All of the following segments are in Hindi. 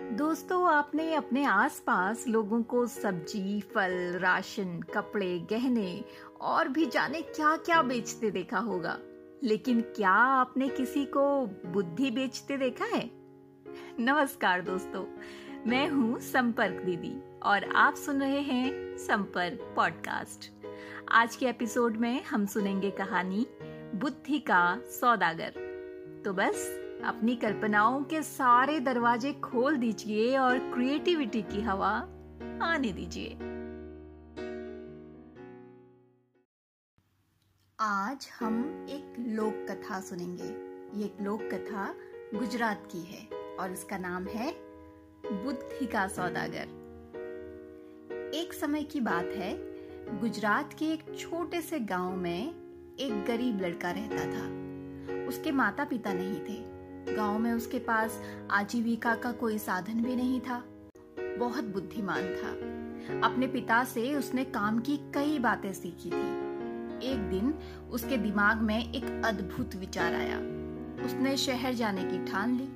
दोस्तों, आपने अपने आसपास लोगों को सब्ज़ी, फल, राशन, कपड़े, गहने और भी जाने क्या क्या बेचते देखा होगा। लेकिन क्या आपने किसी को बुद्धि बेचते देखा है? नमस्कार दोस्तों, मैं हूँ संपर्क दीदी और आप सुन रहे हैं संपर्क पॉडकास्ट। आज के एपिसोड में हम सुनेंगे कहानी बुद्धि का सौदागर। तो बस अपनी कल्पनाओं के सारे दरवाजे खोल दीजिए और क्रिएटिविटी की हवा आने दीजिए। आज हम एक लोक कथा सुनेंगे। ये लोक कथा गुजरात की है और इसका नाम है बुद्धि का सौदागर। एक समय की बात है, गुजरात के एक छोटे से गाँव में एक गरीब लड़का रहता था। उसके माता पिता नहीं थे। गाँव में उसके पास आजीविका का कोई साधन भी नहीं था। बहुत बुद्धिमान था। अपने पिता से उसने काम की कई बातें सीखी थी। एक दिन उसके दिमाग में एक अद्भुत विचार आया। उसने शहर जाने की ठान ली।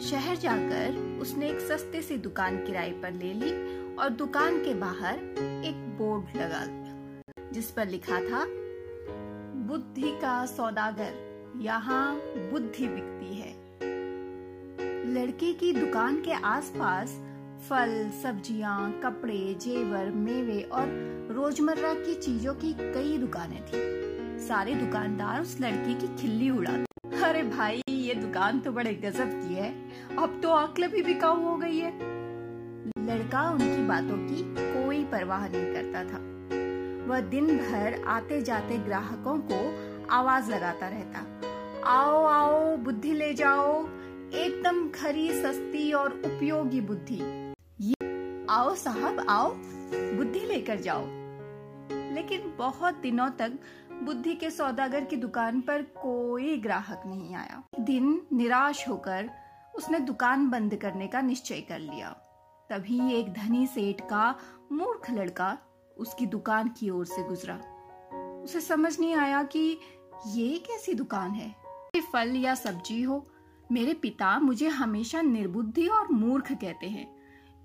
शहर जाकर उसने एक सस्ते सी दुकान किराए पर ले ली और दुकान के बाहर एक बोर्ड लगा दिया, जिस पर लिखा था, बुद्धि का सौदागर, यहाँ बुद्धि बिकती है। लड़के की दुकान के आसपास फल, सब्ज़ियाँ, कपड़े, जेवर, मेवे और रोज़मर्रा की चीज़ों की कई दुकानें थी। सारे दुकानदार उस लड़की की खिल्ली उड़ाते अरे भाई, ये दुकान तो बड़े गजब की है। अब तो अक्ल भी बिकाऊ हो गई है। लड़का उनकी बातों की कोई परवाह नहीं करता था। वह दिन भर आते जाते ग्राहकों को आवाज़ लगाता रहता। आओ आओ, बुद्धि ले जाओ। खरी सस्ती और उपयोगी बुद्धि। आओ साहब, आओ, बुद्धि लेकर जाओ। लेकिन बहुत दिनों तक बुद्धि के सौदागर की दुकान पर कोई ग्राहक नहीं आया। दिन निराश होकर उसने दुकान बंद करने का निश्चय कर लिया। तभी एक धनी सेठ का मूर्ख लड़का उसकी दुकान की ओर से गुजरा। उसे समझ नहीं आया कि ये कैसी दुकान है। फल या सब्ज़ी हो मेरे पिता मुझे हमेशा निर्बुद्धि और मूर्ख कहते हैं।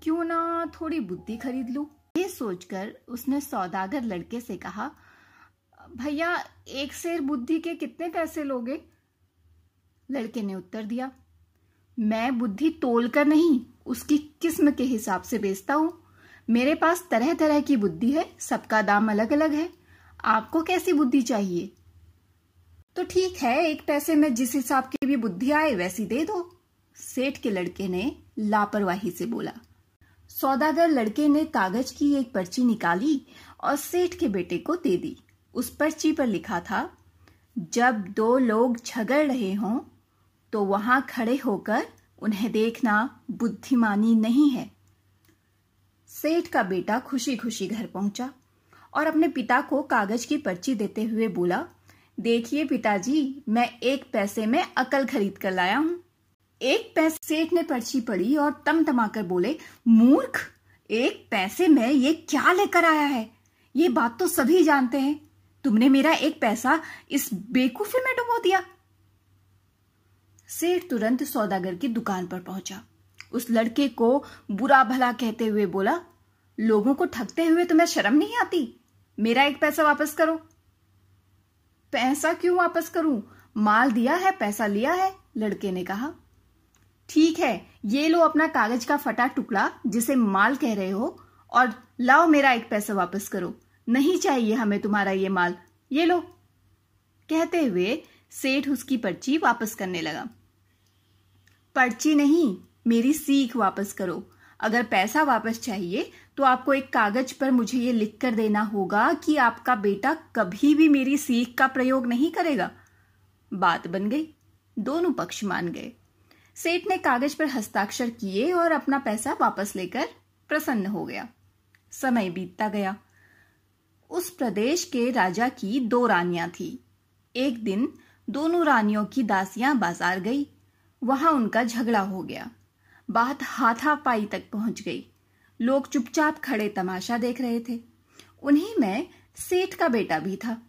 क्यों ना थोड़ी बुद्धि खरीद लू? ये सोचकर उसने सौदागर लड़के से कहा, भैया, एक शेर बुद्धि के कितने पैसे लोगे? लड़के ने उत्तर दिया, मैं बुद्धि तोल कर नहीं, उसकी किस्म के हिसाब से बेचता हूँ। मेरे पास तरह तरह की बुद्धि है, सबका दाम अलग अलग है। आपको कैसी बुद्धि चाहिए? तो ठीक है, एक पैसे में जिस हिसाब की भी बुद्धि आए, वैसी दे दो। सेठ के लड़के ने लापरवाही से बोला। सौदागर लड़के ने कागज़ की एक पर्ची निकाली और सेठ के बेटे को दे दी। उस पर्ची पर लिखा था, जब दो लोग झगड़ रहे हों तो वहाँ खड़े होकर उन्हें देखना बुद्धिमानी नहीं है। सेठ का बेटा खुशी खुशी घर पहुँचा और अपने पिता को कागज़ की पर्ची देते हुए बोला देखिए पिताजी, मैं एक पैसे में अकल खरीद कर लाया हूँ। एक पैसे सेठ ने पर्ची पड़ी और तम तमाकर बोले, मूर्ख, एक पैसे में ये क्या लेकर आया है? ये बात तो सभी जानते हैं। तुमने मेरा एक पैसा इस बेकूफी में डुबो दिया। सेठ तुरंत सौदागर की दुकान पर पहुँचा। उस लड़के को बुरा भला कहते हुए बोला, लोगों को ठगते हुए तुम्हें शर्म नहीं आती? मेरा एक पैसा वापस करो। पैसा क्यों वापस करूँ? माल दिया है, पैसा लिया है, लड़के ने कहा। ठीक है, ये लो अपना कागज़ का फटा टुकड़ा जिसे माल कह रहे हो और लाओ मेरा एक पैसा वापस करो। नहीं चाहिए हमें तुम्हारा ये माल। ये लो। कहते हुए सेठ उसकी पर्ची वापस करने लगा। पर्ची नहीं, मेरी सीख वापस करो। अगर पैसा वापस चाहिए तो आपको एक कागज़ पर मुझे ये लिख कर देना होगा कि आपका बेटा कभी भी मेरी सीख का प्रयोग नहीं करेगा। बात बन गई। दोनों पक्ष मान गए। सेठ ने कागज़ पर हस्ताक्षर किए और अपना पैसा वापस लेकर प्रसन्न हो गया। समय बीतता गया। उस प्रदेश के राजा की दो रानियाँ थी। एक दिन दोनों रानियों की दासियाँ बाज़ार गई। वहाँ उनका झगड़ा हो गया। बात हाथापाई तक पहुँच गई। लोग चुपचाप खड़े तमाशा देख रहे थे। उन्हीं में सेठ का बेटा भी था।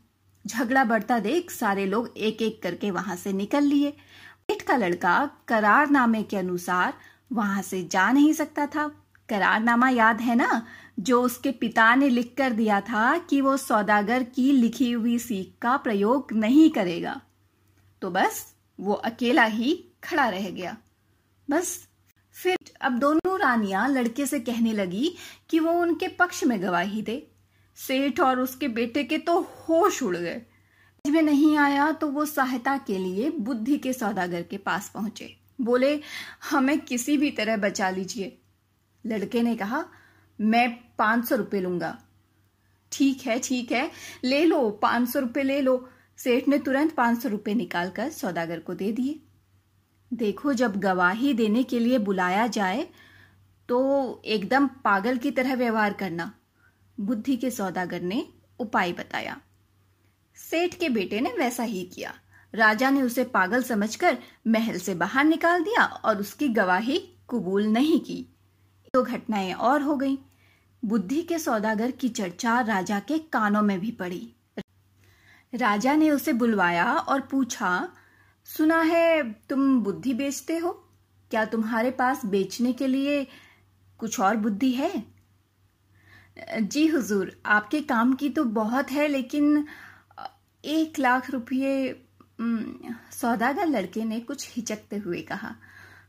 झगड़ा बढ़ता देख सारे लोग एक एक करके वहाँ से निकल लिए। सेठ का लड़का करारनामे के अनुसार वहाँ से जा नहीं सकता था। करारनामा याद है ना? जो उसके पिता ने लिख कर दिया था कि वो सौदागर की लिखी हुई सीख का प्रयोग नहीं करेगा। तो बस वो अकेला ही खड़ा रह गया। बस फिर अब दोनों रानियाँ लड़के से कहने लगी कि वो उनके पक्ष में गवाही दे। सेठ और उसके बेटे के तो होश उड़ गए। में नहीं आया तो वो सहायता के लिए बुद्धि के सौदागर के पास पहुँचे। बोले, हमें किसी भी तरह बचा लीजिए। लड़के ने कहा, मैं पाँच सौ रुपये लूँगा। ठीक है ठीक है, ले लो, पाँच सौ रुपये ले लो। सेठ ने तुरंत पाँच सौ रुपये निकालकर सौदागर को दे दिए। देखो, जब गवाही देने के लिए बुलाया जाए तो एकदम पागल की तरह व्यवहार करना। बुद्धि के सौदागर ने उपाय बताया। सेठ के बेटे ने वैसा ही किया। राजा ने उसे पागल समझकर महल से बाहर निकाल दिया और उसकी गवाही कबूल नहीं की। तो घटनाएँ और हो गईं। बुद्धि के सौदागर की चर्चा राजा के कानों में भी पड़ी। राजा ने उसे बुलवाया और पूछा सुना है, तुम बुद्धि बेचते हो। क्या तुम्हारे पास बेचने के लिए कुछ और बुद्धि है? जी हुजूर, आपके काम की तो बहुत है, लेकिन एक लाख रुपये सौदागर लड़के ने कुछ हिचकते हुए कहा।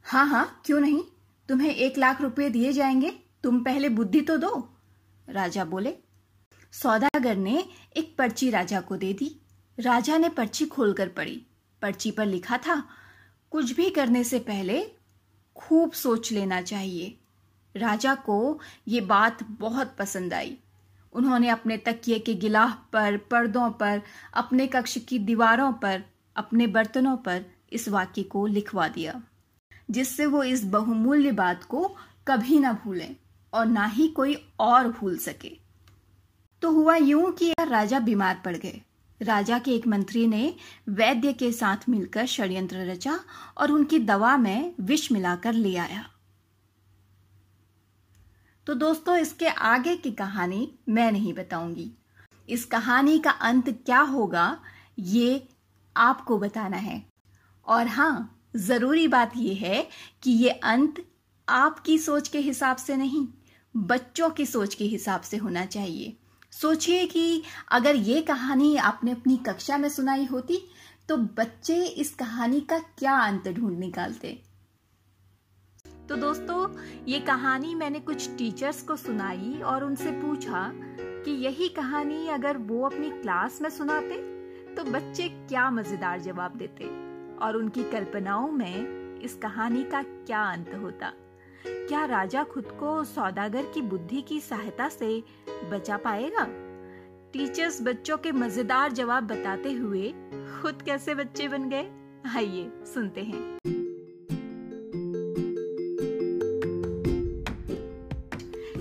हाँ हाँ क्यों नहीं? तुम्हें एक लाख रुपये दिए जाएँगे, तुम पहले बुद्धि तो दो। राजा बोले, सौदागर ने एक पर्ची राजा को दे दी। राजा ने पर्ची खोलकर पढ़ी। पर्ची पर लिखा था, कुछ भी करने से पहले खूब सोच लेना चाहिए। राजा को ये बात बहुत पसंद आई। उन्होंने अपने तकिए के गिलाफ पर, पर्दों पर, अपने कक्ष की दीवारों पर, अपने बर्तनों पर इस वाक्य को लिखवा दिया, जिससे वो इस बहुमूल्य बात को कभी ना भूलें और ना ही कोई और भूल सके। तो हुआ यूँ कि राजा बीमार पड़ गए। राजा के एक मंत्री ने वैद्य के साथ मिलकर षड्यंत्र रचा और उनकी दवा में विष मिलाकर ले आया। तो दोस्तों, इसके आगे की कहानी मैं नहीं बताऊँगी। इस कहानी का अंत क्या होगा, ये आपको बताना है। और हाँ ज़रूरी बात यह है कि ये अंत आपकी सोच के हिसाब से नहीं, बच्चों की सोच के हिसाब से होना चाहिए। सोचिए कि अगर ये कहानी आपने अपनी कक्षा में सुनाई होती तो बच्चे इस कहानी का क्या अंत ढूंढ निकालते? तो दोस्तों, ये कहानी मैंने कुछ टीचर्स को सुनाई और उनसे पूछा कि यही कहानी अगर वो अपनी क्लास में सुनाते तो बच्चे क्या मज़ेदार जवाब देते और उनकी कल्पनाओं में इस कहानी का क्या अंत होता। क्या राजा खुद को सौदागर की बुद्धि की सहायता से बचा पाएगा? टीचर्स बच्चों के मज़ेदार जवाब बताते हुए खुद कैसे बच्चे बन गए? आइए, सुनते हैं।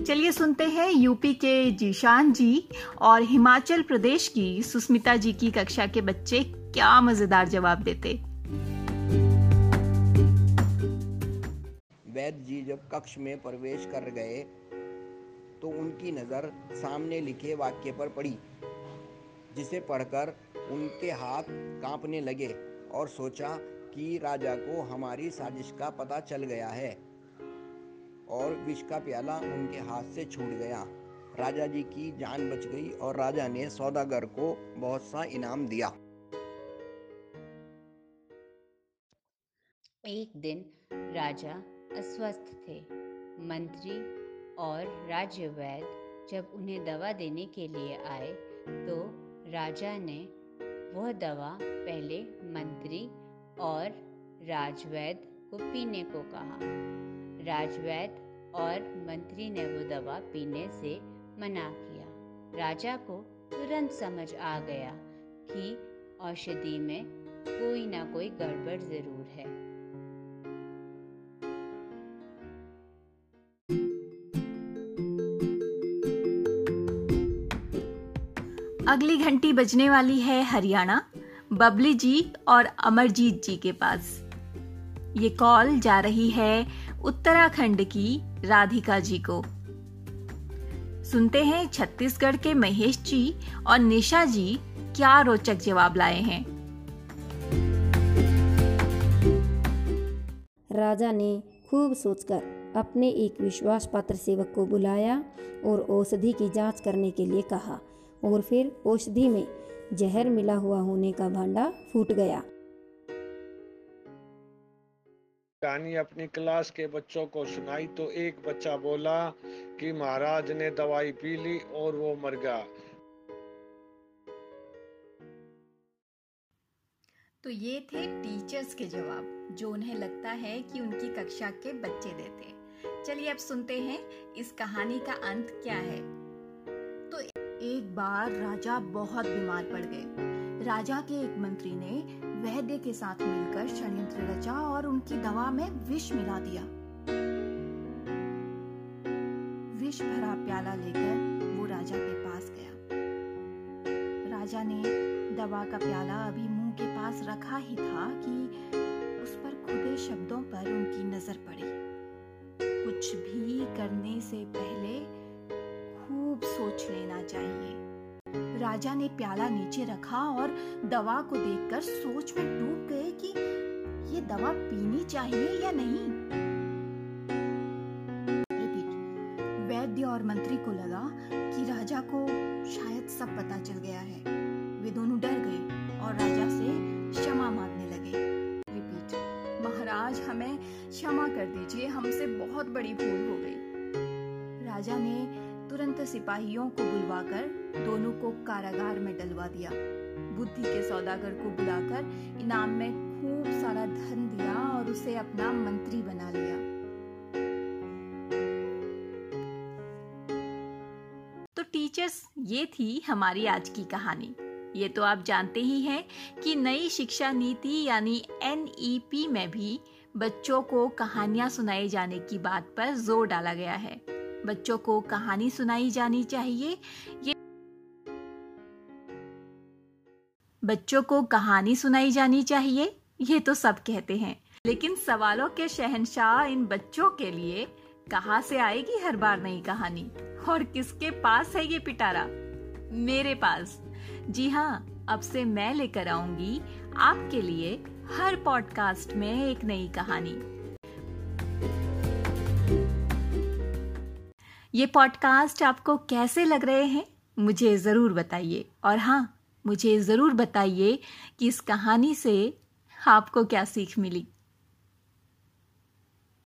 चलिए सुनते हैं यूपी के जीशान जी और हिमाचल प्रदेश की सुस्मिता जी की कक्षा के बच्चे क्या मज़ेदार जवाब देते। वैद जी जब कक्ष में प्रवेश कर गए तो उनकी नज़र सामने लिखे वाक्य पर पड़ी, जिसे पढ़कर उनके हाथ कांपने लगे और सोचा कि राजा को हमारी साजिश का पता चल गया है। और विष का प्याला उनके हाथ से छूट गया। राजा जी की जान बच गई और राजा ने सौदागर को बहुत सा इनाम दिया। एक दिन राजा अस्वस्थ थे। मंत्री और राज्य वैद जब उन्हें दवा देने के लिए आए तो राजा ने वह दवा पहले मंत्री और राजवैद को पीने को कहा। राजवैद और मंत्री ने वो दवा पीने से मना किया। राजा को तुरंत समझ आ गया कि औषधि में कोई ना कोई गड़बड़ ज़रूर है। अगली घंटी बजने वाली है हरियाणा, बबली जी और अमरजीत जी के पास। ये कॉल जा रही है उत्तराखंड की राधिका जी को। सुनते हैं छत्तीसगढ़ के महेश जी और निशा जी क्या रोचक जवाब लाए हैं। राजा ने खूब सोचकर अपने एक विश्वास पात्र सेवक को बुलाया और औषधि की जाँच करने के लिए कहा। और फिर औषधि में जहर मिला हुआ होने का भांडा फूट गया। कहानी अपनी क्लास के बच्चों को सुनाई तो एक बच्चा बोला कि महाराज ने दवाई पी ली और वो मर गया। तो ये थे टीचर्स के जवाब जो उन्हें लगता है कि उनकी कक्षा के बच्चे देते। चलिए अब सुनते हैं इस कहानी का अंत क्या है। एक बार राजा बहुत बीमार पड़ गए। राजा के एक मंत्री ने वैद्य के साथ मिलकर षड्यंत्र रचा और उनकी दवा में विष मिला दिया। विष भरा प्याला लेकर वो राजा के पास गया। राजा ने दवा का प्याला अभी मुँह के पास रखा ही था कि उस पर खुदे शब्दों पर उनकी नज़र पड़ी। कुछ भी करने से पहले सोच लेना चाहिए। राजा ने प्याला नीचे रखा और दवा को देखकर सोच में डूब गए कि ये दवा पीनी चाहिए या नहीं। वैद्य और मंत्री को लगा कि राजा को शायद सब पता चल गया है। वे दोनों डर गए और राजा से क्षमा मांगने लगे। रिपीट। महाराज, हमें क्षमा कर दीजिए, हमसे बहुत बड़ी भूल हो गई। राजा ने तुरंत सिपाहियों को बुलवाकर दोनों को कारागार में डलवा दिया। बुद्धि के सौदागर को बुलाकर इनाम में खूब सारा धन दिया और उसे अपना मंत्री बना लिया। तो टीचर्स, ये थी हमारी आज की कहानी। ये तो आप जानते ही हैं कि नई शिक्षा नीति यानी एनईपी में भी बच्चों को कहानियाँ सुनाए जाने की बात पर ज़ोर डाला गया है। बच्चों को कहानी सुनाई जानी चाहिए। ये बच्चों को कहानी सुनाई जानी चाहिए, ये तो सब कहते हैं। लेकिन सवालों के शहनशाह इन बच्चों के लिए कहा से आएगी हर बार नई कहानी? और किसके पास है ये पिटारा? मेरे पास। जी हाँ अब से मैं लेकर आऊँगी आपके लिए हर पॉडकास्ट में एक नई कहानी। ये पॉडकास्ट आपको कैसे लग रहे हैं? मुझे ज़रूर बताइए। और हाँ मुझे ज़रूर बताइए कि इस कहानी से आपको क्या सीख मिली।